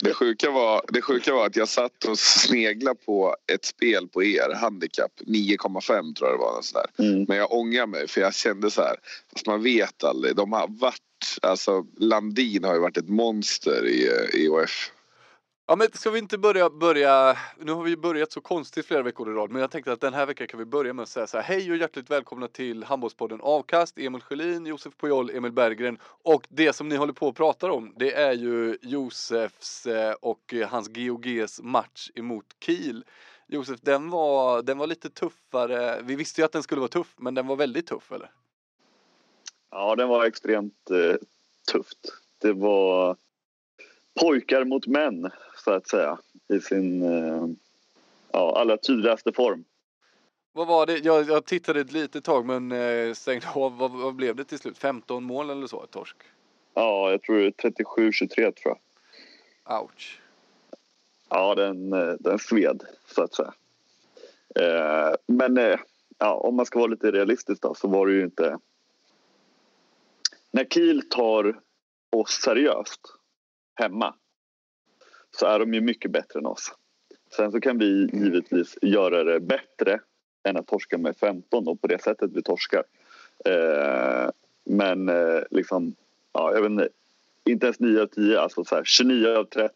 Det sjuka, var, det sjuka var att jag satt och sneglade på ett spel på er, handikapp 9,5 tror jag det var. Sådär. Mm. Men jag ångrar mig för jag kände så här, fast man vet aldrig. De har varit, alltså Landin har ju varit ett monster i eh, IOF. Ja men ska vi inte börja, börja, nu har vi börjat så konstigt flera veckor i rad men jag tänkte att den här veckan kan vi börja med att säga så här hej och hjärtligt välkomna till Handbollspodden Avkast, Emil Sjölin, Josef Pujol, Emil Berggren och det som ni håller på och pratar om det är ju Josefs eh, och hans GOGs match emot Kiel. Josef, den var, den var lite tuffare, vi visste ju att den skulle vara tuff men den var väldigt tuff eller? Ja, den var extremt eh, tufft. Det var pojkar mot män, så att säga, i sin eh, ja, allra tydligaste form. Vad var det? Jag, jag tittade ett litet tag men eh, stängde av. Vad, vad blev det till slut? 15 mål eller så? Torsk? Ja, jag tror det är 37-23 tror jag. Ouch. Ja, den, eh, den sved, så att säga. Eh, men eh, ja, om man ska vara lite realistisk då, så var det ju inte... När Kiel tar oss seriöst hemma så är de ju mycket bättre än oss. Sen så kan vi givetvis göra det bättre än att torska med 15 och på det sättet vi torskar. Eh, men eh, liksom, ja, jag vet inte, inte ens 9 av 10, alltså så här, 29 av 30.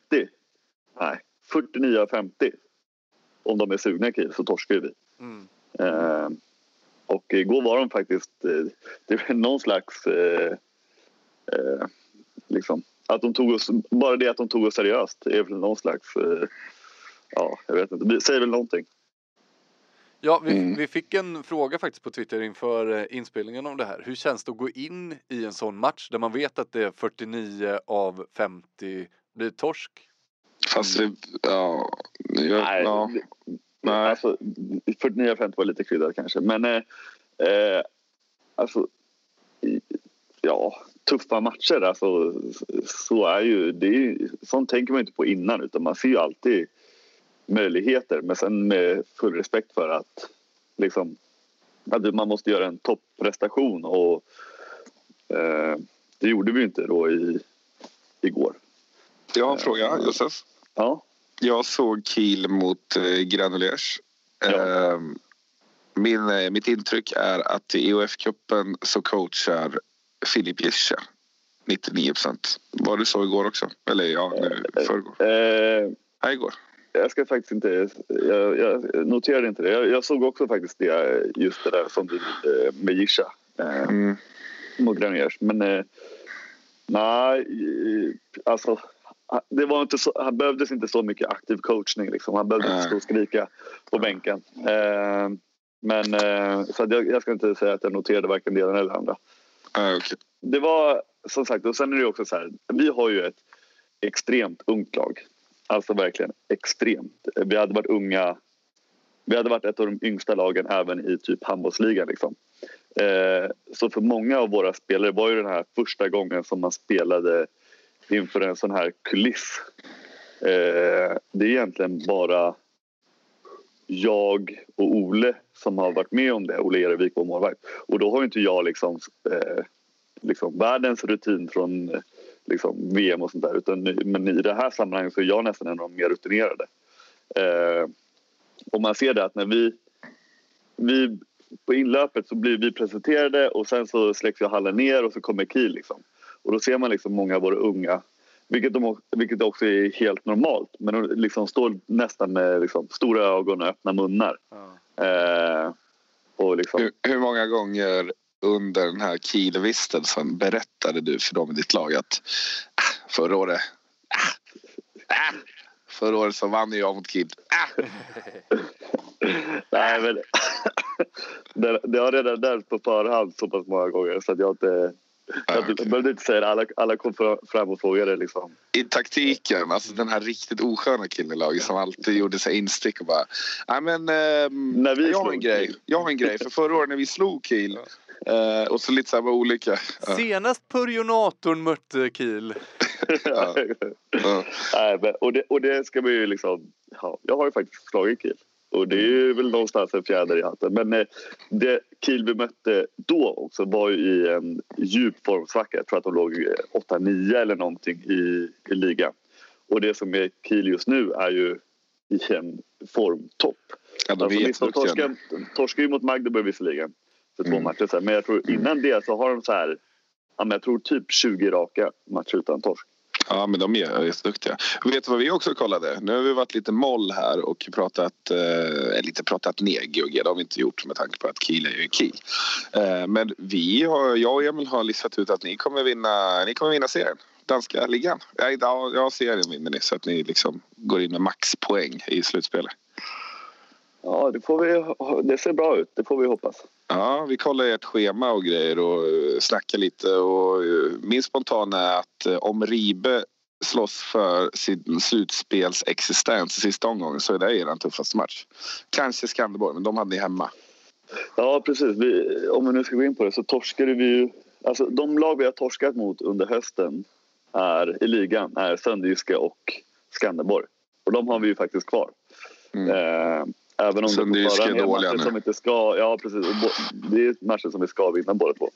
Nej, 49 av 50. Om de är sugna Kiel så torskar ju vi. Mm. Eh, och igår var de faktiskt, eh, det var någon slags, eh, eh, liksom, att de tog oss, bara det att de tog oss seriöst är väl någon slags, eh, ja jag vet inte, det säger väl någonting. Ja, vi, Mm. vi fick en fråga faktiskt på Twitter inför eh, inspelningen om det här. Hur känns det att gå in i en sån match där man vet att det är 49 av 50 blir torsk? Fast det, ja, jag, Nej, ja. Nej. Alltså, 49 50 var lite kryddat kanske. Men eh, eh, alltså, ja, tuffa matcher. Alltså, så är ju, det är sånt tänker man inte på innan utan man ser ju alltid möjligheter. Men sen med full respekt för att, liksom, att man måste göra en topprestation och eh, det gjorde vi ju inte då i, igår. Jag har en fråga, Josef. Ja, Jag såg Kiel mot eh, Granollers. Ja. Eh, min, eh, mitt intryck är att i EOF-cupen så coachar Filip Jesche 99 procent. Var det så igår också? Eller ja, nu förrgår. eh, Nej, igår. Jag ska faktiskt inte... Jag, jag noterade inte det. Jag, jag såg också faktiskt det, just det där som du eh, med Gisha eh, Mm. mot Graniers. Men eh, nej, eh, alltså det var inte så, han behövdes inte så mycket aktiv coachning. Liksom. Han behövde inte stå och skrika på bänken. Eh, men eh, så jag, jag ska inte säga att jag noterade varken det ena eller andra. Ah. Det var som sagt, och sen är det också så här. Vi har ju ett extremt ungt lag. Alltså verkligen extremt. Vi hade varit unga. Vi hade varit ett av de yngsta lagen även i typ handbollsligan. Liksom. Eh, så för många av våra spelare var ju den här första gången som man spelade inför en sån här kuliss. Eh, det är egentligen bara jag och Ole som har varit med om det. Ole Erevik, vår målvakt. Och då har ju inte jag liksom, eh, liksom världens rutin från eh, liksom VM och sånt där. Utan, men i det här sammanhanget så är jag nästan en av de mer rutinerade. Eh, och man ser det att när vi, vi på inlöpet så blir vi presenterade och sen så släcks ju hallen ner och så kommer Kiel liksom. Och då ser man liksom många av våra unga vilket, de, vilket också är helt normalt. Men de liksom står nästan med liksom, stora ögon och öppna munnar. Ja. Eh, och liksom, Hur, hur många gånger under den här Kiel-vistelsen berättade du för dem i ditt lag att ah, förra året... Ah, ah, förra året så vann jag mot Kiel. Ah. nej, men, det, det har redan nämnts på förhand så pass många gånger så att jag inte... Jag okej. behövde inte säga det. Alla, alla kom fra- fram och frågade liksom. I taktiken, alltså den här riktigt osköna killen i laget som alltid gjorde sig instick och bara Nej men ehm, När vi jag har en grej. Kiel." Jag har en grej för förra året när vi slog Kiel eh, och så lite så här olika. Ja, Senast Purjonatorn mötte Kiel. ja, ja. Nej, men, och, det, och det ska man ju liksom... Ja, jag har ju faktiskt slagit Kiel. Och det är väl någonstans en fjäder i hatten. Men eh, det Kiel vi mötte då också var ju i en djup formsvacka. Jag tror att de låg eh, 8-9 eller någonting i, i ligan. Och det som är Kiel just nu är ju i en formtopp. Ja, de Alltså, torskar, torskar ju mot Magdeburg visserligen för två Mm. matcher sen. Men jag tror innan det så har de så här... Jag tror typ 20 raka matcher utan torsk. Ja, men de är jätteduktiga. Vet du vad vi också kollade? Nu har vi varit lite moll här och pratat, eh, lite pratat ner GOG. Det har vi inte gjort med tanke på att Kiel är ju Kiel. Eh, men vi har, jag och Emil har listat ut att ni kommer vinna, ni kommer vinna serien. Danska ligan. Ja, jag ja, serien vinner ni så att ni liksom går in med maxpoäng i slutspelet. Ja, det, får vi, det ser bra ut. Det får vi hoppas. Ja, vi kollar ert schema och grejer och eh, snackar lite. Och eh, min spontana är att eh, om Ribe slåss för sin slutspelsexistens i sista omgången så är det er tuffaste match. Kanske Skanderborg, men de hade ni hemma. Ja, precis. Vi, om vi nu ska gå in på det så torskade vi ju... Alltså, de lag vi har torskat mot under hösten är, i ligan är Sönderjyske och Skanderborg. Och de har vi ju faktiskt kvar. Mm. Eh, även om det är är dåliga matcher nu. som inte ska... Ja, precis. Det är matcher som vi ska vinna båda två.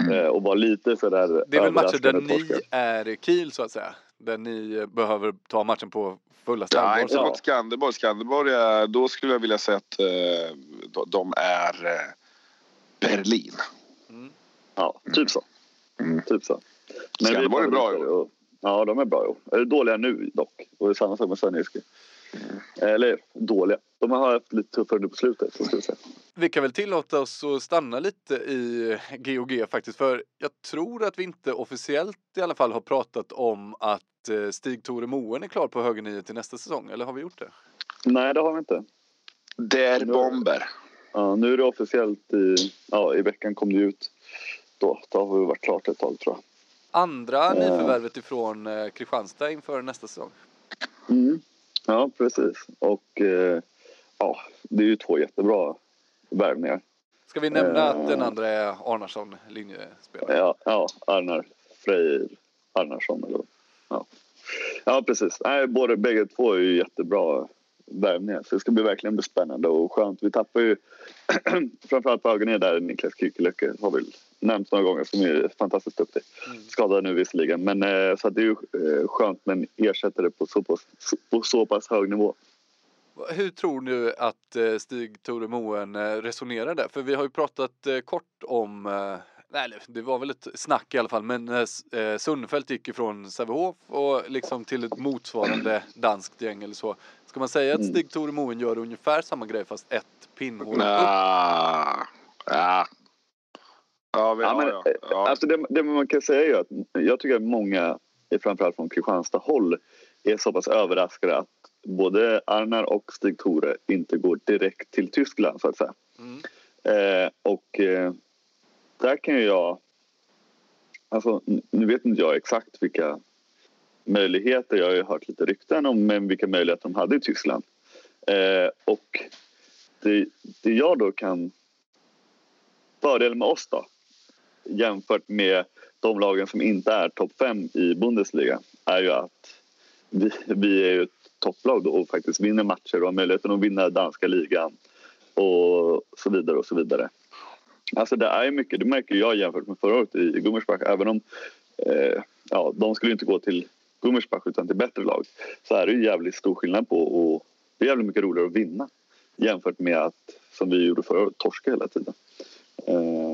Mm. Eh, och vara lite sådär Det är väl matcher där ni torskar. är Kiel så att säga. Där ni eh, behöver ta matchen på fullaste Ja, allvar. inte så. mot Skanderborg. Skanderborg, är, då skulle jag vilja säga att eh, de- är eh, Berlin. Ja, typ så. Mm. Typ så. Men Skanderborg är bra i Ja, de är bra i år. Är dåliga nu dock. Och det är samma sak med Sönderjyske. Eller dåliga. De har haft lite tuffare nu på slutet. Så ska vi säga. Vi kan väl tillåta oss att stanna lite i GOG faktiskt. För jag tror att vi inte officiellt i alla fall har pratat om att eh, Stig-Tore Moen är klar på höger nio till nästa säsong. Eller har vi gjort det? Nej, det har vi inte. Der Bomber. Ja, nu är det officiellt i, ja, i veckan kom det ut. Då, då har vi varit klart ett tag tror jag. Andra nyförvärvet ifrån eh, Kristianstad inför nästa säsong. Mm. Ja, precis. Och eh, ja, det är ju två jättebra värvningar. Ska vi nämna att den Eh. andra är Arnarsson, linjespelare? Ja, ja Arnar Freyr Arnarsson. Eller, ja. ja, precis. Nej, båda, bägge två är ju jättebra värvningar. Så det ska bli verkligen bli spännande och skönt. Vi tappar ju framförallt på ögonen där Niklas Kykelöke har vi nämnt några gånger som är fantastiskt duktig. Skadad nu visserligen. Men eh, så det är ju eh, skönt med en ersättare på så pass, på så pass hög nivå. Hur tror du att eh, Stig-Tore Moen eh, resonerar där? För vi har ju pratat kort om Nej, det var väl ett snack i alla fall, men S- Sundfelt gick ifrån Sävehof och liksom till ett motsvarande danskt gäng eller så. Ska man säga att Mm. Stig-Tore Moen gör ungefär samma grej fast ett pinnhål upp? Nja, ja. Ja, men, Ja, men, ja, ja. Alltså det, det man kan säga är att jag tycker att många, framförallt från Kristianstad håll, är så pass överraskade att både Arnar och Stig-Tore inte går direkt till Tyskland så att säga. Mm. Eh, och eh, där kan ju jag... Alltså, nu vet inte jag exakt vilka möjligheter, jag har ju hört lite rykten om men vilka möjligheter de hade i Tyskland. Eh, och det, det jag då kan... Fördelen med oss då, jämfört med de lagen som inte är topp fem i Bundesliga är ju att vi, vi är ett topplag då och faktiskt vinner matcher och har möjligheten att vinna danska ligan och så vidare och så vidare. Alltså det är mycket, det märker jag jämfört med förra året i Gummersbach, även om eh, ja, de skulle inte gå till Gummersbach utan till bättre lag så är det ju jävligt stor skillnad på och det är jävligt mycket roligare att vinna jämfört med att som vi gjorde förra året, torska hela tiden. Eh,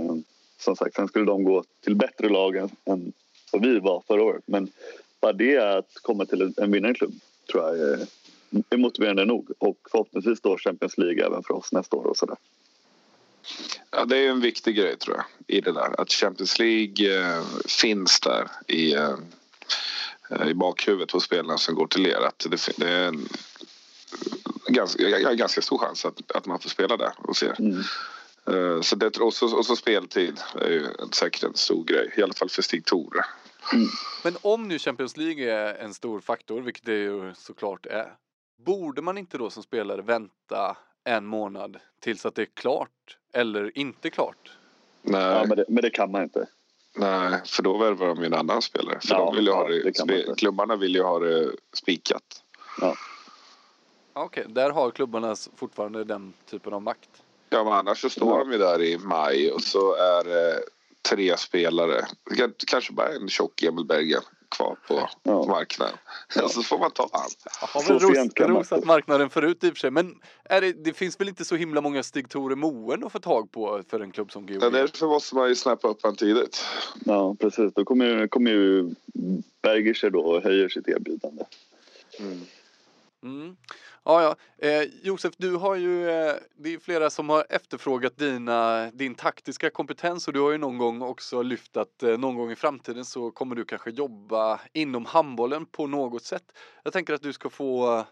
som sagt, sen skulle de gå till bättre lag än, än vad vi var förra året. Men bara det att komma till en, vinnarklubb tror jag är, är motiverande nog. Och förhoppningsvis då Champions League även för oss nästa år och sådär. Ja, det är en viktig grej tror jag i det där. Att Champions League eh, finns där i, eh, i bakhuvudet hos spelarna som går till er. Att det, det är en ganska, ganska stor chans att, att man får spela där hos er. Mm. Uh, så det, och, så, och så speltid är ju säkert en stor grej. I alla fall för Stig Tore. Mm. Men om nu Champions League är en stor faktor, vilket det ju såklart är. Borde man inte då som spelare vänta en månad tills att det är klart eller inte klart? Nej. Ja, men, det, men det kan man inte. Nej, för då värvar de ju en annan spelare. För ja, de vill ju ja, ha det, det klubbarna vill ju ha det spikat. Ja. Okej, okay, där har klubbarna fortfarande den typen av makt. Ja, men annars så står ja. de ju där i maj och så är det tre spelare. Kanske bara en tjock Emil Bergen kvar på ja. marknaden. Ja. Så får man ta han. Har väl ros, rosat marknaden förut i och för sig. Men är det, det finns väl inte så himla många Stig Tore Moen att få tag på för en klubb som GOG? Ja, därför måste man ju snappa upp han tidigt. Ja, precis. Då kommer, kommer ju Berger då och höjer sitt erbjudande. Mm. Mm. Ja, ja. Eh, Josef, du har ju, eh, det är flera som har efterfrågat dina, din taktiska kompetens och du har ju någon gång också lyft att eh, någon gång i framtiden så kommer du kanske jobba inom handbollen på något sätt. Jag tänker att du ska få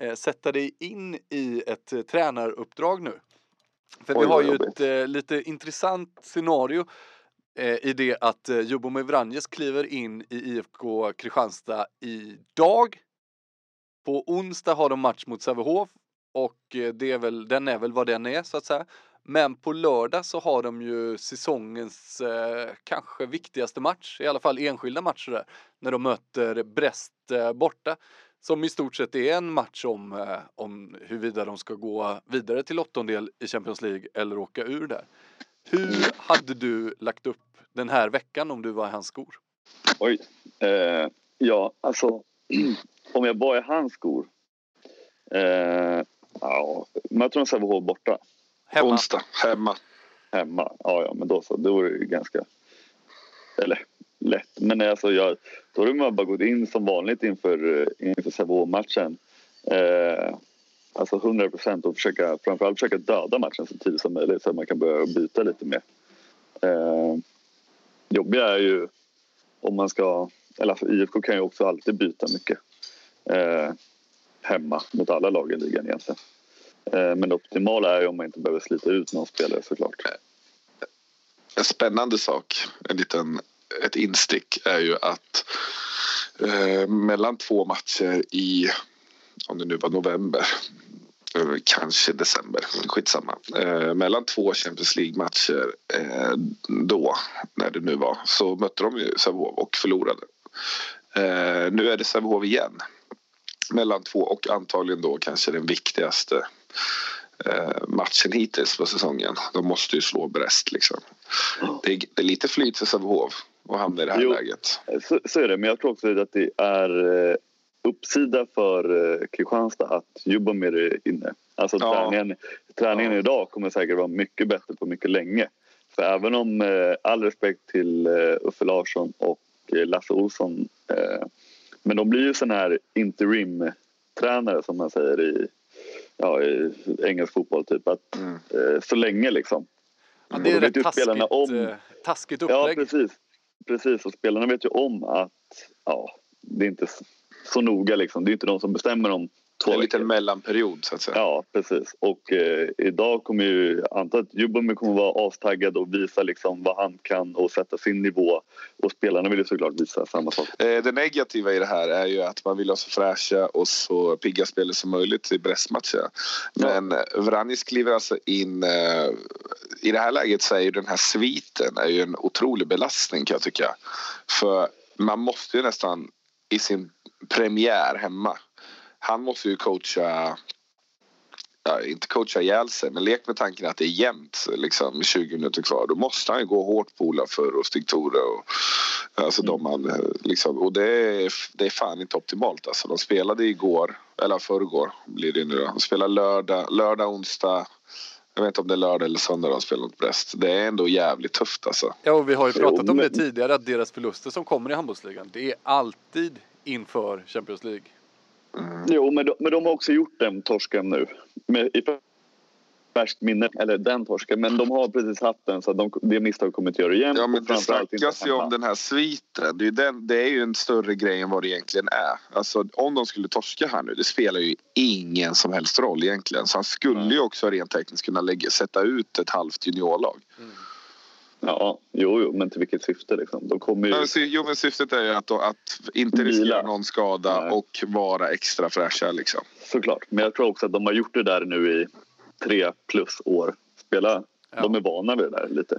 eh, sätta dig in i ett eh, tränaruppdrag nu. För Oj, vi har ju ett eh, lite intressant scenario i det att eh, Jubomir Vranjes kliver in i IFK Kristianstad idag på onsdag har de match mot Sävehof och eh, det är väl, den är väl vad den är så att säga. Men på lördag så har de ju säsongens eh, kanske viktigaste match, i alla fall enskilda matcher där, när de möter Brest eh, borta. Som i stort sett är en match om, eh, om huruvida de ska gå vidare till åttondel i Champions League eller åka ur där. Hur hade du lagt upp den här veckan om du var i hans skor? Oj. Eh, ja, alltså om jag var i hans skor. Eh, ja, möter de Sävehof borta? Hemma. Onsdag, hemma. Hemma, ja, ja men då så. Då är det ganska... Eller lätt. Men alltså, jag, då har man bara gått in som vanligt inför, inför Sävehof-matchen. Eh, alltså 100 procent och försöka, framförallt försöka döda matchen så tidigt som möjligt så att man kan börja byta lite mer. Eh, jobbiga är ju om man ska... Eller alltså, IFK kan ju också alltid byta mycket eh, hemma mot alla lag i ligan egentligen. Eh, men det optimala är ju om man inte behöver slita ut någon spelare såklart. En spännande sak, en liten, ett instick är ju att eh, mellan två matcher i, om det nu var november, kanske december, skitsamma. Eh, mellan två Champions League-matcher eh, då, när det nu var, så mötte de ju Sävehof och förlorade. Eh, nu är det Sävehof igen mellan två och antagligen då kanske den viktigaste eh, matchen hittills på säsongen. De måste ju slå Brest liksom. Det är, det är lite flyt för Sävehof att hamna i det här jo, läget. Så, så, är det, men jag tror också att det är eh, uppsida för eh, Kristianstad att Jubomir är inne. Alltså ja. träningen, träningen ja. idag kommer säkert vara mycket bättre på mycket länge. För även om, eh, all respekt till eh, Uffe Larsson och Lasse Olsson eh, men de blir ju såna här interim-tränare som man säger i, ja, i engelsk fotboll. Typ. Att, mm. eh, så länge liksom. Ja, det är rätt taskigt, om, eh, taskigt upplägg. Ja, precis. precis. Och spelarna vet ju om att ja, det är inte så noga. Liksom. Det är inte de som bestämmer om Två en liten mellanperiod så att säga. Ja, precis. Och eh, idag kommer ju, antar att Jubomir kommer vara astaggad och visa liksom vad han kan och sätta sin nivå. Och spelarna vill ju såklart visa samma sak. Eh, det negativa i det här är ju att man vill ha så fräscha och så pigga spelare som möjligt i Brestmatchen. Men ja. Vranjes kliver alltså in eh, i det här läget så är ju den här sviten är ju en otrolig belastning kan jag tycka. För man måste ju nästan i sin premiär hemma han måste ju coacha ja, inte coacha ihjäl sig, men lek med tanken att det är jämnt liksom 20 minuter kvar. Då måste han ju gå hårt på Olafur och Stig Tore och alltså de man, liksom, och det är, det är fan inte optimalt alltså. De spelade igår, eller förrgår blir det nu då. De spelade lördag, lördag, onsdag, Jag vet inte om det är lördag eller söndag de spelar mot Brest. Det är ändå jävligt tufft alltså. Ja, och vi har ju pratat om det tidigare att deras förluster som kommer i handbollsligan, det är alltid inför Champions League. Jo, men de, men de har också gjort den torsken nu. Med, I färskt minne, eller den torsken. Men de har precis haft den så att de, det misstaget kommer inte göra igen. Ja men det snackas ju om den här sviten. Det är, den, det är ju en större grej än vad det egentligen är. Alltså om de skulle torska här nu, det spelar ju ingen som helst roll egentligen. Så han skulle ju också rent tekniskt kunna lägga, sätta ut ett halvt juniorlag. Ja, jo, jo, men till vilket syfte liksom? De kommer ju... Men, sy- jo men syftet är ju att, att inte riskera någon skada Nej. och vara extra fräscha liksom. Såklart. Men jag tror också att de har gjort det där nu i tre plus år. Spela. Ja. De är vana vid det där lite.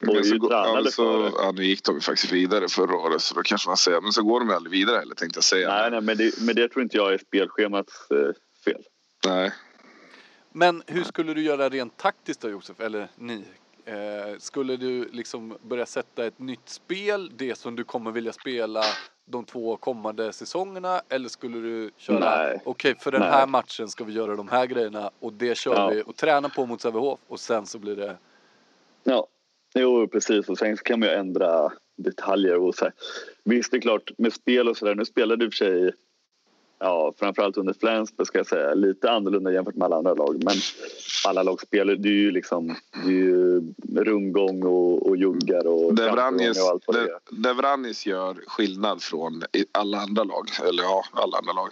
Och Men så, tränade så, för ja, nu gick de faktiskt vidare förra året så då kanske man säger, men så går de aldrig vidare heller tänkte jag säga. Nej, nej, men det, men det tror inte jag är spelschemats eh, fel. Nej. Men hur skulle du göra rent taktiskt då Josef, eller ni? Eh, skulle du liksom börja sätta ett nytt spel, det som du kommer vilja spela de två kommande säsongerna? Eller skulle du köra, okej för den Nej. här matchen ska vi göra de här grejerna och det kör Ja. vi och träna på mot Sävehof och sen så blir det Ja, jo precis. Och sen så kan man ju ändra detaljer. Och så här. Visst, det är klart med spel och sådär. Nu spelade du för sig, ja, framförallt under Flensburg ska jag säga, lite annorlunda jämfört med alla andra lag. Men alla lag spelar, det är ju liksom, det är ju rundgång och, och juggar och Det Vranjes, och allt vad det är. Vranjes gör skillnad från alla andra lag, eller ja, alla andra lag,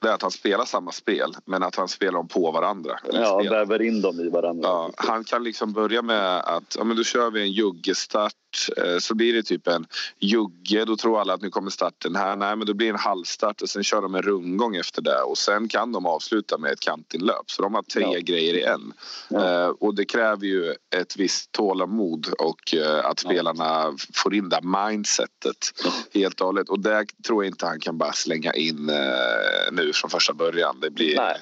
det är att han spelar samma spel men att han spelar dem på varandra. Ja, väver in dem i varandra. Ja, han kan liksom börja med att ja, men då kör vi en juggestart eh, så blir det typ en jugge. Då tror alla att nu kommer starten här. Nej, men då blir det en halvstart och sen kör de en rundgång efter det och sen kan de avsluta med ett kantinlöp. Så de har tre Ja. grejer i en. Ja. Eh, och det kräver ju ett visst tålamod och eh, att spelarna får in det mindsetet helt och hållet. Och det tror jag inte han kan bara slänga in nu från första början. Det blir Nej.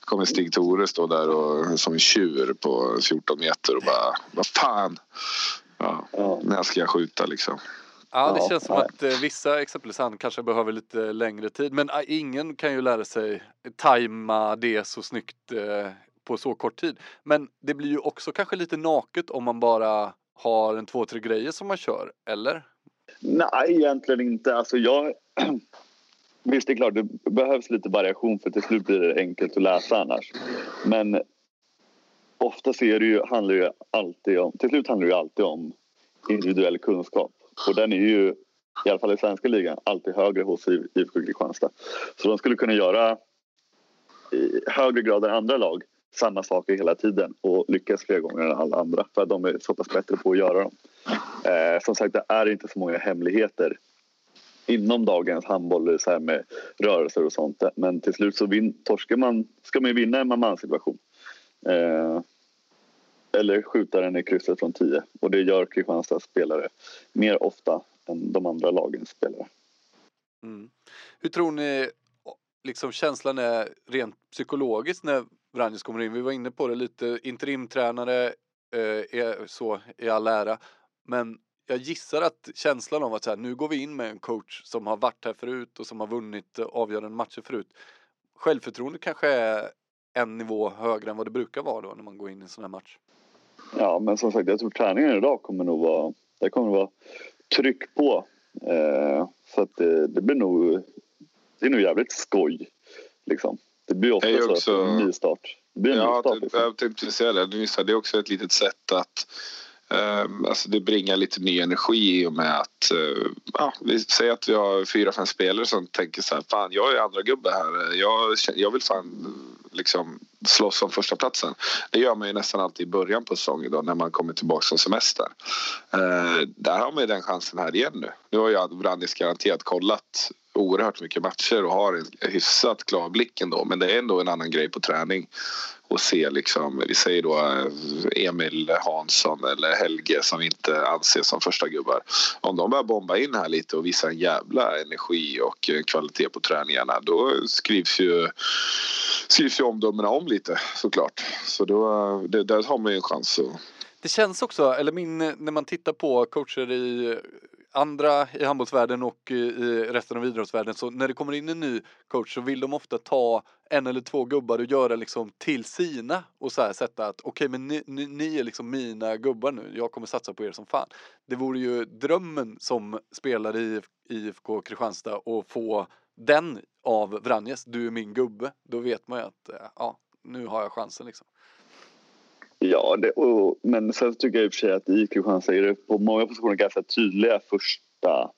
kommer Stig Tore stå där och, som en tjur på 14 meter och bara vad fan. Ja, Ja. när ska jag skjuta liksom? Ja, det känns som att eh, vissa, exempelvis han, kanske behöver lite längre tid. Men eh, ingen kan ju lära sig tajma det så snyggt eh, på så kort tid. Men det blir ju också kanske lite naket om man bara har en två, tre grejer som man kör, eller? Nej, egentligen inte. Alltså jag... Visst, det är klart, det behövs lite variation för till slut blir det enkelt att läsa annars. Men ofta ser det ju, handlar det ju alltid om... Till slut handlar det ju alltid om individuell kunskap. Och den är ju, i alla fall i svenska ligan, alltid högre hos IFK Kristianstad. Så de skulle kunna göra i högre grad än andra lag samma saker hela tiden och lyckas fler gånger än alla andra för att de är så pass bättre på att göra dem. Eh, som sagt, det är inte så många hemligheter inom dagens handboll så här med rörelser och sånt. Men till slut så vin, torskar man, ska man ju vinna en man-man-situation. Eh, eller skjuta den i krysset från 10. Och det gör Kristianstads spelare mer ofta än de andra lagens spelare. Mm. Hur tror ni liksom känslan är rent psykologiskt när Vranjes kommer in? Vi var inne på det lite, interimtränare eh, är så i all ära. Men jag gissar att känslan av att så här, nu går vi in med en coach som har varit här förut och som har vunnit avgörande matcher förut. Självförtroende kanske är en nivå högre än vad det brukar vara då när man går in i en sån här match. Ja, men som sagt, jag tror träningen idag kommer nog vara... Det kommer vara tryck på. Eh, så att det, det blir nog... Det är nog jävligt skoj. Liksom. Det blir ofta Det så också- att det är en nystart. Det blir en Ja, nystart. det, Liksom. jag tänkte säga det. Nu så här, Det är också ett litet sätt att Ehm, alltså det bringar lite ny energi i och med att eh, ja, vi säger att vi har fyra, fem spelare som tänker så här, fan jag är andra gubbe här. Jag, jag vill fan liksom slåss om första platsen. Det gör man ju nästan alltid i början på säsongen då när man kommer tillbaka från semester. Eh, där har man ju den chansen här igen nu. Nu har ju Vranjes garanterat kollat oerhört mycket matcher och har en hyfsat klar blick ändå. Men det är ändå en annan grej på träning och se liksom, vi säger då eh, Emil Hansson eller Helge som inte anses som första gubbar. Om de börjar bomba in här lite och visar en jävla energi och eh, kvalitet på träningarna då skrivs ju, skrivs ju omdömena om lite såklart. Så då, det, där har man ju en chans att Det känns också, eller min, när man tittar på coacher i andra i handbollsvärlden och i resten av idrottsvärlden så när det kommer in en ny coach så vill de ofta ta en eller två gubbar och göra liksom till sina och så här sätta att okej okay, men ni, ni, ni, är liksom mina gubbar nu, jag kommer satsa på er som fan. Det vore ju drömmen som spelare i IFK Kristianstad att få den av Vranjes, du är min gubbe. Då vet man ju att eh, ja, nu har jag chansen liksom. Ja, det, och, men sen tycker jag i och för sig att i Kristianstad är det på många positioner ganska tydliga första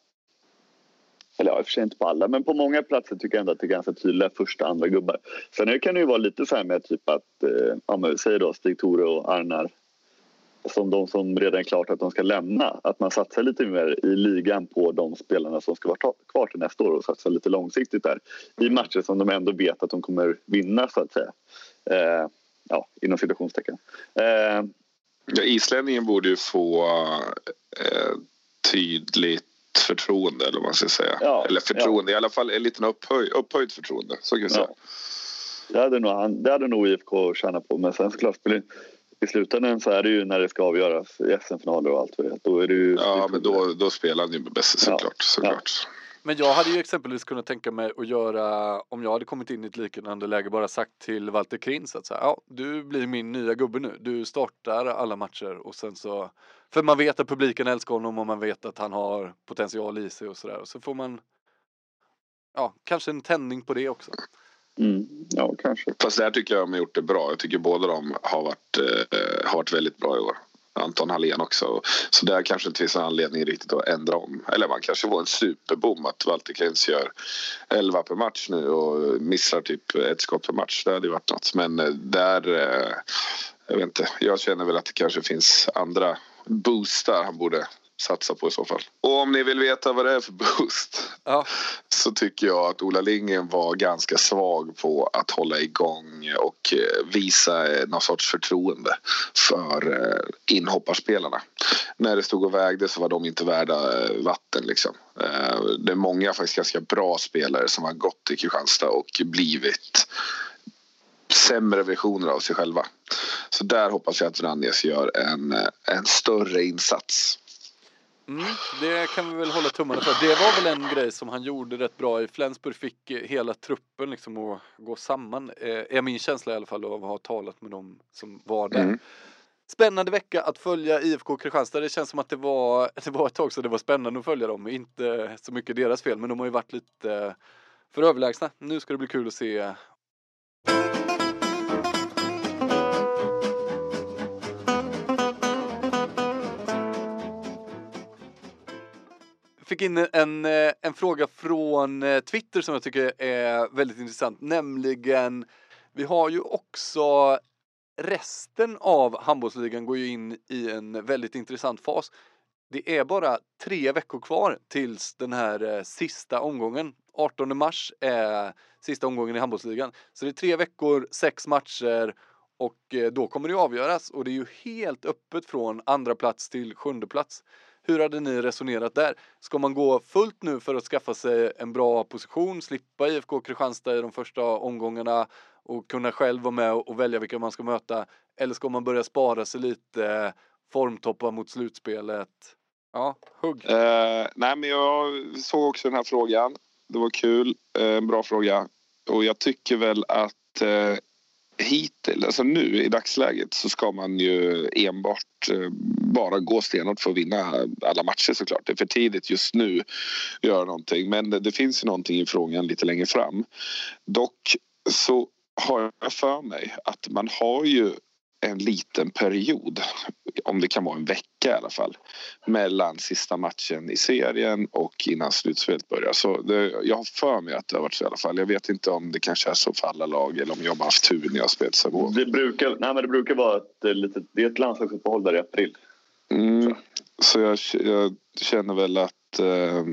eller ja, i och för sig inte på alla, men på många platser tycker jag ändå att det är ganska tydliga första andra gubbar. Sen kan det ju vara lite så här med typ att, eh, ja men säg då Stig-Tore och Arnar som de som redan är klart att de ska lämna. Att man satsar lite mer i ligan på de spelarna som ska vara kvar till nästa år och satsar lite långsiktigt där i matcher som de ändå vet att de kommer vinna så att säga. Eh, ja, inom citationstecken. Eh, ja, islänningen borde ju få eh, tydligt förtroende eller vad man ska säga. Ja, eller förtroende, ja. i alla fall en liten upphöj, upphöjt förtroende. Så kan vi säga. Det hade, nog, det hade nog IFK tjänat på men sen såklart i slutändan så är det ju när det ska avgöras i SM-finaler och allt då är det ju Ja men då, då spelar ju med bäst såklart, såklart. Men jag hade ju exempelvis kunnat tänka mig att göra, om jag hade kommit in i ett liknande läge, bara sagt till Walter Krins att så här, ja, du blir min nya gubbe nu. Du startar alla matcher och sen så, för man vet att publiken älskar honom och man vet att han har potential i sig och sådär. Och så får man, ja, kanske en tändning på det också. Mm, ja, kanske. Fast där tycker jag de har gjort det bra. Jag tycker båda de har varit, eh, har varit väldigt bra i år. Anton Hallén också. Så där kanske inte finns anledning riktigt att ändra om. Eller man kanske får en superbom att Walter Keynes gör 11 per match nu och missar typ ett skott per match. Det hade ju varit något. Men eh, där, eh, jag vet inte. Jag känner väl att det kanske finns andra boostar han borde satsa på i så fall. Och om ni vill veta vad det är för boost ja. så tycker jag att Ola Lindgren var ganska svag på att hålla igång och eh, visa någon sorts förtroende för eh, inhopparspelarna. När det stod och vägde så var de inte värda eh, vatten liksom. Det är många faktiskt ganska bra spelare som har gått till Kristianstad och blivit sämre versioner av sig själva. Så där hoppas jag att Vranjes gör en, en större insats. Mm, det kan vi väl hålla tummarna för. Det var väl en grej som han gjorde rätt bra i Flensburg. Fick hela truppen liksom att gå samman. Eh, är min känsla i alla fall av att ha talat med dem som var där. Mm. Spännande vecka att följa IFK Kristianstad. Det känns som att det var, det var ett tag så det var spännande att följa dem. Inte så mycket deras fel, men de har ju varit lite för överlägsna. Nu ska det bli kul att se fick in en, eh, en fråga från eh, Twitter som jag tycker är väldigt intressant, nämligen vi har ju också resten av handbollsligan går ju in i en väldigt intressant fas. Det är bara tre veckor kvar tills den här eh, sista omgången. 18 mars är sista omgången i handbollsligan. Så det är tre veckor, sex matcher och då kommer det avgöras och det är ju helt öppet från andra plats till sjunde plats. Hur hade ni resonerat där? Ska man gå fullt nu för att skaffa sig en bra position, slippa IFK Kristianstad i de första omgångarna och kunna själv vara med och välja vilka man ska möta? Eller ska man börja spara sig lite, formtoppa mot slutspelet? Ja, hugg. Uh, nej, men jag såg också den här frågan. Det var kul. Uh, bra fråga. Och jag tycker väl att uh, hittills, alltså nu i dagsläget så ska man ju enbart eh, bara gå stenhårt för att vinna alla matcher såklart. Det är för tidigt just nu att göra någonting men det finns ju någonting i frågan lite längre fram. Dock så har jag för mig att man har ju en liten period, om det kan vara en vecka i alla fall mellan sista matchen i serien och innan slutspelet börjar. Så det, jag har för mig att det har varit så i alla fall. Jag vet inte om det kanske är så för alla lag eller om jag bara haft tur när jag spelat så det brukar, nej, men det brukar vara ett, eh, litet, det är ett landslagsuppehåll där i april. Mm, så. jag, jag, känner väl att Eh,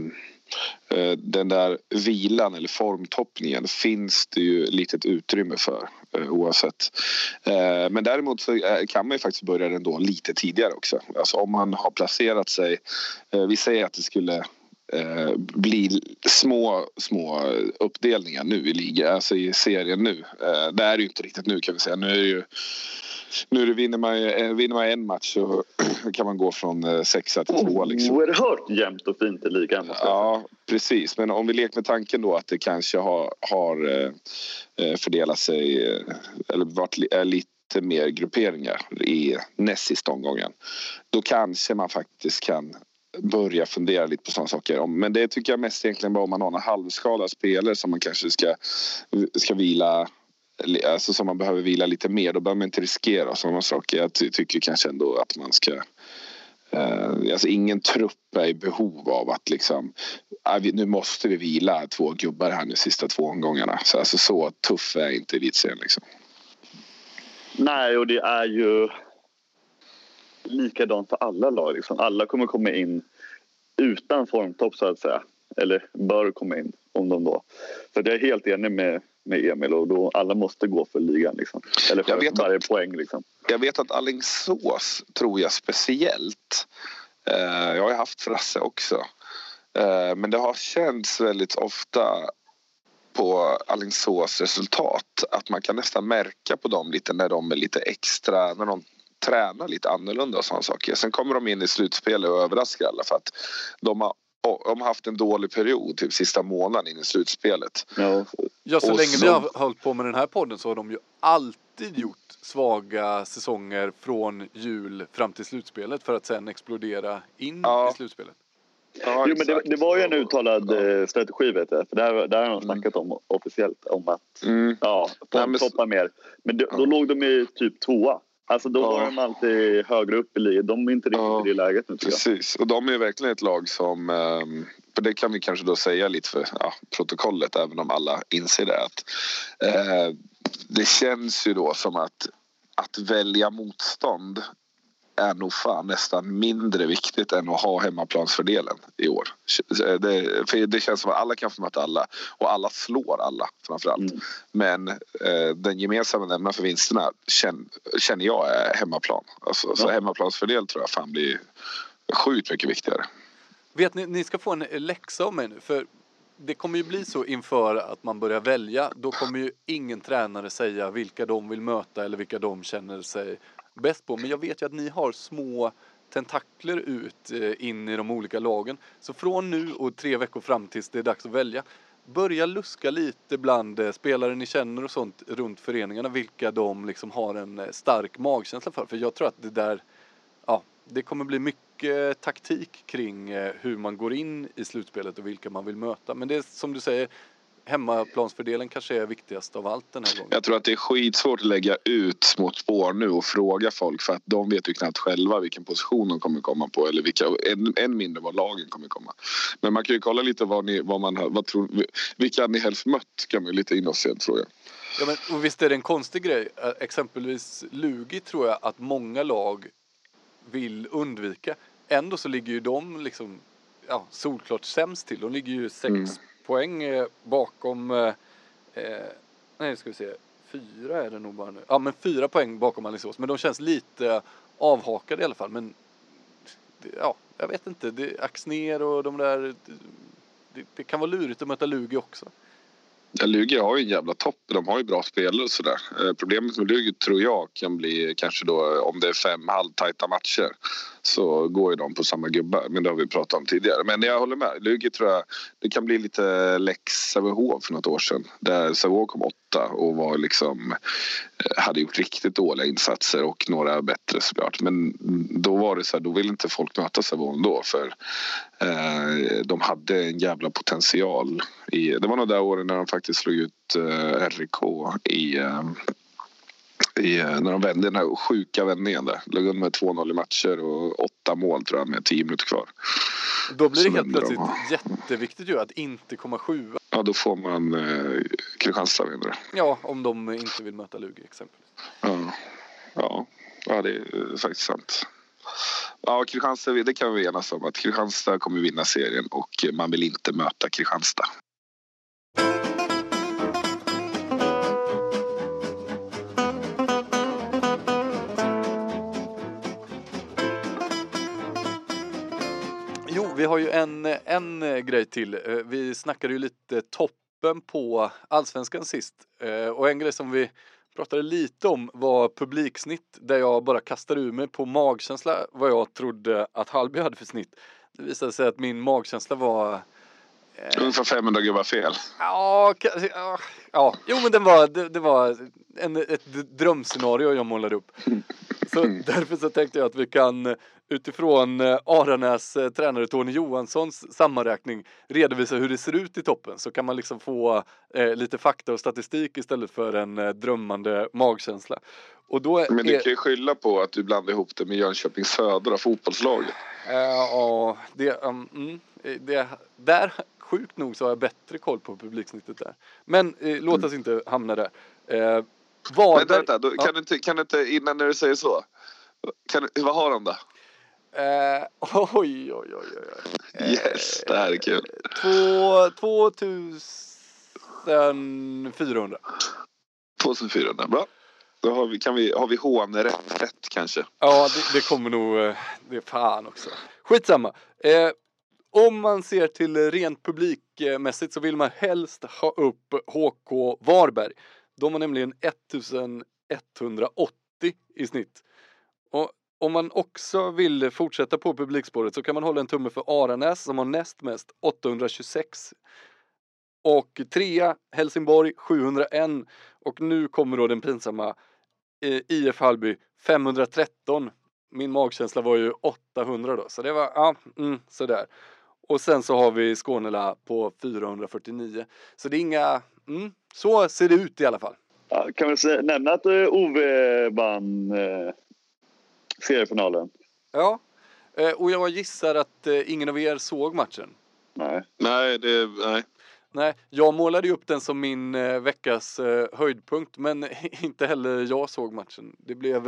Eh, den där vilan eller formtoppningen finns det ju litet utrymme för eh, oavsett. Eh, men däremot så kan man ju faktiskt börja den då lite tidigare också. Alltså om man har placerat sig, vi säger att det skulle bli små, små uppdelningar nu i ligan, alltså i serien nu. Det är det ju inte riktigt nu kan vi säga. Nu är det ju nu vinner, man, eh, vinner man en match så kan man gå från eh, sexa till tvåa. Liksom. Oerhört jämnt och fint i ligan. Ja, precis. Men om vi leker med tanken då att det kanske har, har eh, fördelat sig eller varit li- är lite mer grupperingar i näst sista omgången. Då kanske man faktiskt kan börja fundera lite på sådana saker. Men det tycker jag mest egentligen bara om man har en halvskadad spelare som man kanske ska, ska vila Alltså som man behöver vila lite mer, då behöver man inte riskera sådana saker. Jag ty- tycker kanske ändå att man ska Eh, alltså ingen trupp är i behov av att liksom, ah, nu måste vi vila två gubbar här nu sista två omgångarna. Så, alltså, så tuff är inte elitserien liksom. Nej, och det är ju likadant för alla lag. Liksom. Alla kommer komma in utan formtopp så att säga. Eller bör komma in om de då. Så jag är helt enig med, med Emil och då alla måste gå för ligan liksom. Eller Jag för vet varje poäng liksom. Jag vet att Alingsås tror jag speciellt. Eh, jag har ju haft Frasse också. Eh, men det har känts väldigt ofta på Alingsås resultat att man kan nästan märka på dem lite när de är lite extra, när de tränar lite annorlunda och sådana saker. Sen kommer de in i slutspelet och överraskar alla för att de har, de har haft en dålig period, typ sista månaden in i slutspelet. Ja, Ja, så Och länge så- vi har hållit på med den här podden så har de ju alltid gjort svaga säsonger från jul fram till slutspelet för att sen explodera in Ja. i slutspelet. Ja, jo, men det, det var ju en uttalad eh, strategi vet jag. För det här har de Mm. snackat om officiellt. Om att Mm. ja, Nej, men- formtoppa mer. Men då, då Ja. låg de i typ tvåa. Alltså då Ja. var de alltid högre upp i ligan. De är inte riktigt Ja. i det läget nu. Precis, och de är verkligen ett lag som, ehm, för det kan vi kanske då säga lite för ja, protokollet även om alla inser det att eh, det känns ju då som att att välja motstånd är nog fan nästan mindre viktigt än att ha hemmaplansfördelen i år. Det, för det känns som att alla kan få möta alla och alla slår alla framförallt. Mm. Men eh, den gemensamma nämnaren för vinsterna känner, jag är hemmaplan. Alltså, Så Ja. hemmaplansfördel tror jag fan blir sjukt mycket viktigare. Vet ni, ni ska få en läxa av mig nu för det kommer ju bli så inför att man börjar välja. Då kommer ju ingen tränare säga vilka de vill möta eller vilka de känner sig bäst på. Men jag vet ju att ni har små tentakler ut eh, in i de olika lagen. Så från nu och tre veckor fram tills det är dags att välja. Börja luska lite bland eh, spelare ni känner och sånt runt föreningarna. Vilka de liksom har en eh, stark magkänsla för. För jag tror att det där ja, det kommer bli mycket taktik kring hur man går in i slutspelet och vilka man vill möta. Men det är som du säger, hemmaplansfördelen kanske är viktigast av allt den här gången. Jag tror att det är skitsvårt att lägga ut små spår nu och fråga folk för att de vet ju knappt själva vilken position de kommer komma på eller vilka, än, än mindre vad lagen kommer komma. Men man kan ju kolla lite vad ni, vad man, vad tror, vilka ni helst mött kan man ju lite inofficiellt fråga. Ja, men, och visst är det en konstig grej. Eh, Exempelvis Lugi tror jag att många lag vill undvika. Ändå så ligger ju de liksom ja, solklart sämst till. De ligger ju sex Mm poäng eh, bakom, eh, eh, nej ska vi se, fyra är det nog bara nu. Ja men fyra poäng bakom Alingsås. Men de känns lite avhakade i alla fall. Men det, ja, jag vet inte. Det, Axner och de där, det, det kan vara lurigt att möta Lugi också. Ja, Lugi har ju en jävla topp. De har ju bra spelare och sådär. Eh, problemet med Lugi tror jag kan bli kanske då om det är fem halvtajta matcher så går ju de på samma gubbar. Men det har vi pratat om tidigare. Men jag håller med. Lugi tror jag det kan bli lite lex Sävehof för något år sedan. Där Sävehof kom åtta och var liksom eh, hade gjort riktigt dåliga insatser och några bättre såklart. Men då var det så här, då ville inte folk möta Savon då för eh, de hade en jävla potential. I, det var nog där åren när de faktiskt slog ut eh, RIK i, eh, i, eh, när de vände den här sjuka vändningen där. Låg under med 2-0 i matcher och åtta mål tror jag med tio minuter kvar. Då blir det helt vänder de. plötsligt jätteviktigt ju att inte komma sjua. Ja, då får man eh, Kristianstad vinner. Ja, om de inte vill möta Lugi exempelvis. Ja. ja, ja, det är eh, faktiskt sant. Ja, Kristianstad, det kan vi enas om att Kristianstad kommer vinna serien och man vill inte möta Kristianstad. Vi har ju en, en eh, grej till. Eh, Vi snackade ju lite toppen på allsvenskan sist. Eh, Och en grej som vi pratade lite om var publiksnitt där jag bara kastade ur mig på magkänsla vad jag trodde att Hallby hade för snitt. Det visade sig att min magkänsla var Ungefär 500 gubbar fel. Ja, ja, ja, jo men den var, det, det var en, ett drömscenario jag målade upp. Så därför så tänkte jag att vi kan utifrån eh, Aranäs eh, tränare Tony Johanssons sammanräkning redovisa hur det ser ut i toppen så kan man liksom få eh, lite fakta och statistik istället för en eh, drömmande magkänsla. Och då Men du är, kan ju skylla på att du blandar ihop det med Jönköping Södra fotbollslaget. eh, ja, det, um, mm, det, där sjukt nog så har jag bättre koll på publiksnittet där. Men eh, låt oss inte hamna där. Eh, Varberg, Vänta, vänta. Då, Ja. kan, du inte, kan du inte, innan när du säger så. Kan, vad har de då? Eh, oj, oj, oj, oj. Yes, det här är kul. Två, 2400. 2400, bra. Då har vi, kan vi, har vi HN rätt, rätt kanske. Ja, det, det kommer nog, eh, det är fan också. Skitsamma. Eh, om man ser till rent publikmässigt så vill man helst ha upp HK Varberg. De har nämligen 1180 i snitt. Om man också vill fortsätta på publikspåret så kan man hålla en tumme för Aranäs som har näst mest 826. Och trea Helsingborg 701 och nu kommer då den pinsamma eh, IF Hallby 513. Min magkänsla var ju 800 då, så det var, ja, mm, sådär. Och sen så har vi Skånela på 449. Så det är inga, mm, så ser det ut i alla fall. Ja, kan vi nämna att eh, Ove vann eh, seriefinalen? Ja, eh, och jag gissar att eh, ingen av er såg matchen. Nej. Nej, det, nej. Nej, jag målade ju upp den som min eh, veckas höjdpunkt, men inte heller jag såg matchen. Det blev,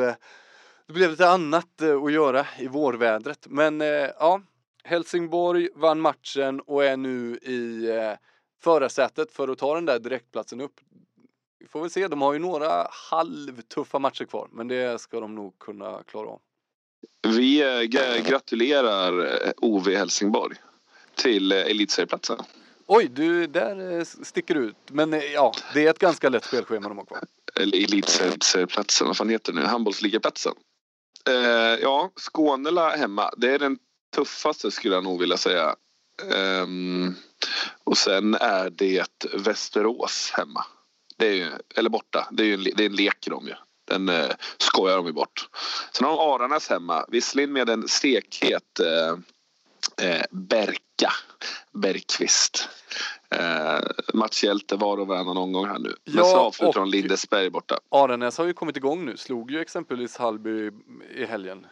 det blev lite annat att göra i vårvädret. Men ja, Helsingborg vann matchen och är nu i förarsätet för att ta den där direktplatsen upp. Vi får väl se, de har ju några halvtuffa matcher kvar, men det ska de nog kunna klara av. Vi eh, gratulerar eh, OV Helsingborg till eh, elitserieplatsen. Oj, du, där eh, sticker du ut. Men eh, ja, det är ett ganska lätt spelschema de har kvar. Eller elitserieplatsen, vad fan heter det nu? Handbollsligaplatsen. Eh, ja, Skånela hemma. Det är den tuffaste skulle jag nog vilja säga. Ehm, och sen är det Västerås hemma. Det är ju, eller borta. Det är ju en, det är en lek de ju. Den eh, skojar de ju bort. Sen har de Aranäs hemma. Visserligen med en stekhet eh, eh, Berka Bergqvist. Eh, matchhjälte var och varannan omgång här nu. Men Ja, så avslutar de Lindesberg borta. Aranäs har ju kommit igång nu, slog ju exempelvis Hallby i helgen.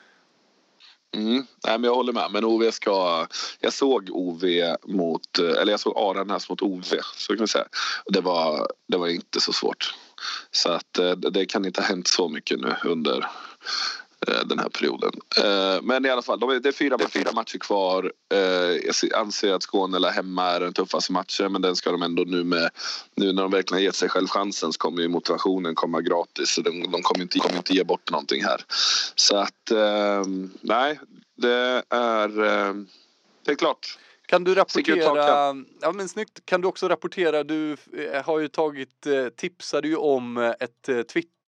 Mm. Nej, men jag håller med. Men OV ska... Jag såg OV mot... Eller jag såg Aranäs mot OV. Så kan vi säga. Det var, det var inte så svårt. Så att eh, det det kan inte ha hänt så mycket nu under den här perioden. Eh, Men i alla fall, de är, det, är fyra, det är fyra matcher kvar. Eh, Jag se- anser att Skåne eller hemma är den tuffaste matchen men den ska de ändå nu med... Nu när de verkligen gett sig själv chansen så kommer ju motivationen komma gratis. Så de, de kommer, inte, kommer inte ge bort någonting här. Så att, eh, nej, det är... eh, Det är klart. Kan du rapportera, ja men snyggt, kan du också rapportera, du eh, har ju tagit, eh, tipsade ju om eh, ett eh,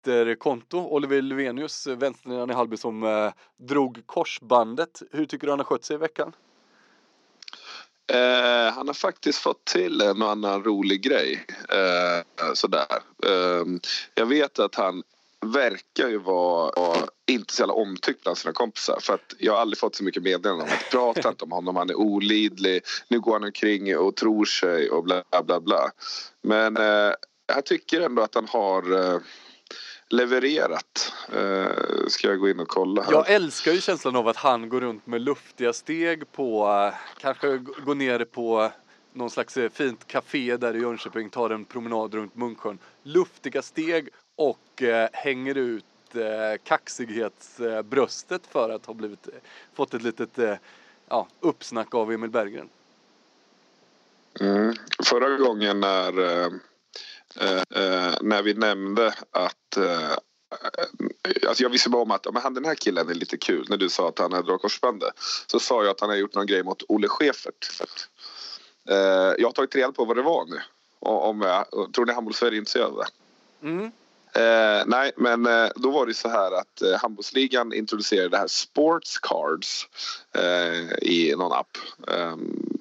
Twitterkonto, Oliver Löfvenius, vänsternian i Hallby som eh, drog korsbandet. Hur tycker du han har skött sig i veckan? Eh, han har faktiskt fått till en och annan rolig grej. Eh, sådär. Eh, jag vet att han verkar ju vara vara inte så jävla omtyckt bland sina kompisar. För att jag har aldrig fått så mycket meddelanden om att prata inte om honom. Han är olidlig. Nu går han omkring och tror sig och bla bla bla. Men eh, jag tycker ändå att han har eh, levererat. Eh, ska jag gå in och kolla här? Jag älskar ju känslan av att han går runt med luftiga steg på, eh, kanske går ner på någon slags eh, fint café där i Jönköping, tar en promenad runt Munksjön. Luftiga steg och eh, hänger ut eh, kaxighetsbröstet för att ha blivit, eh, fått ett litet ja, uppsnack av Emil Berggren. Mm. Förra gången när, Eh, eh, när vi nämnde att eh, Alltså jag visste bara om att men han, den här killen är lite kul när du sa att han hade korsbandet. Så sa jag att han har gjort någon grej mot Olle Schäfert. Eh, jag har tagit reda på vad det var nu. Om jag, tror ni Handbollssverige är intresserade det? Mm. Eh, nej, men eh, då var det så här att eh, handbollsligan introducerade det här Sports Cards eh, i någon app eh,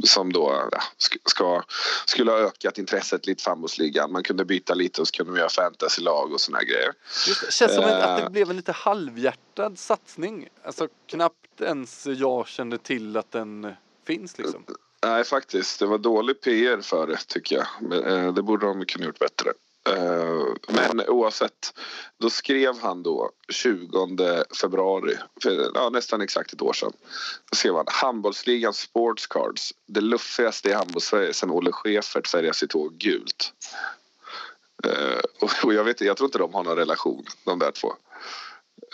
som då ja, ska, skulle ha ökat intresset lite för handbollsligan. Man kunde byta lite och så kunde man göra fantasylag och såna grejer. Det känns som att det Eh. blev en lite halvhjärtad satsning. Alltså knappt ens jag kände till att den finns liksom. Nej, faktiskt. Det var dålig PR för det tycker jag. Men, eh, det borde de kunna gjort bättre. Eh, men oavsett, då skrev han då 20 februari, för, ja, nästan exakt ett år sedan. Då skrev han handbollsligan sportscards, det luffigaste i handbollssverige sedan Olle Schäfert färgade sitt hår gult. Eh, och, jag, vet, jag tror inte de har någon relation, de där två.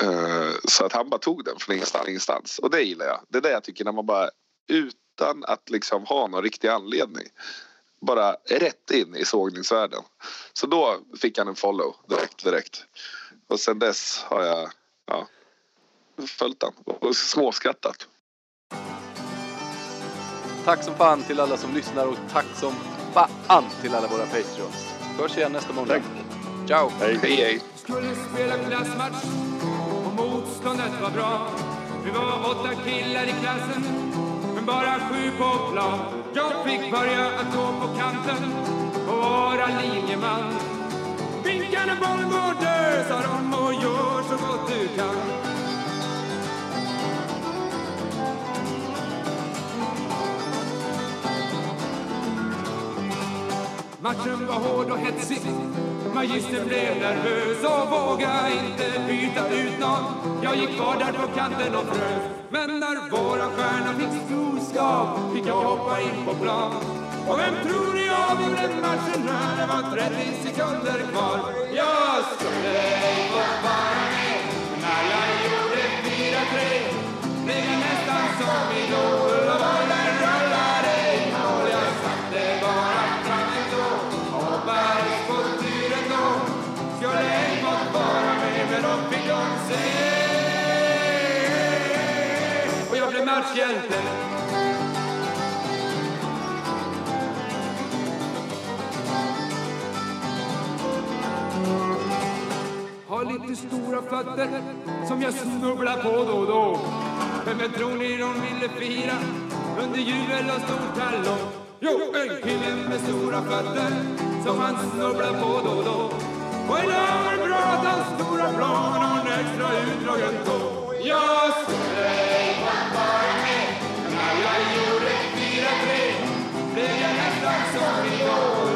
Eh, så att han bara tog den från ingenstans, ingenstans. Och det gillar jag. Det är det jag tycker när man bara utan att liksom ha någon riktig anledning bara rätt in i sågningsvärlden. Så då fick han en follow direkt, direkt. Och sen dess har jag ja, följt den och småskrattat. Tack som fan till alla som lyssnar och tack som fan till alla våra Patreons. Hörs igen nästa måndag. Ciao! Hej hej! skulle spela klassmatch och motståndet var bra. Vi var åtta killar i klassen, men bara sju på plan. Jag fick börja att gå på kanten och vara linjeman. Vinka när går sa de och gör så gott du kan. Matchen var hård och hetsig. Magistern blev nervös och vågade inte byta ut någon. Jag gick kvar där på kanten och frös. Men när våran stjärna fick storskap fick jag hoppa in på plan. Och vem tror ni avgjorde matchen när det var 30 sekunder kvar? Jag skulle ej fått vara med. När jag gjorde 4-3 Har stora fötter som jag snubblar på då och då. Men vem tror ni de ville fira under jubel och stor tallong? Jo, en kille med stora fötter som han snubblar på då och då. Och en var stora plan och en extra utdragen tå. Jag skulle ej vara med när jag gjorde 4-3 blev jag nästan som idol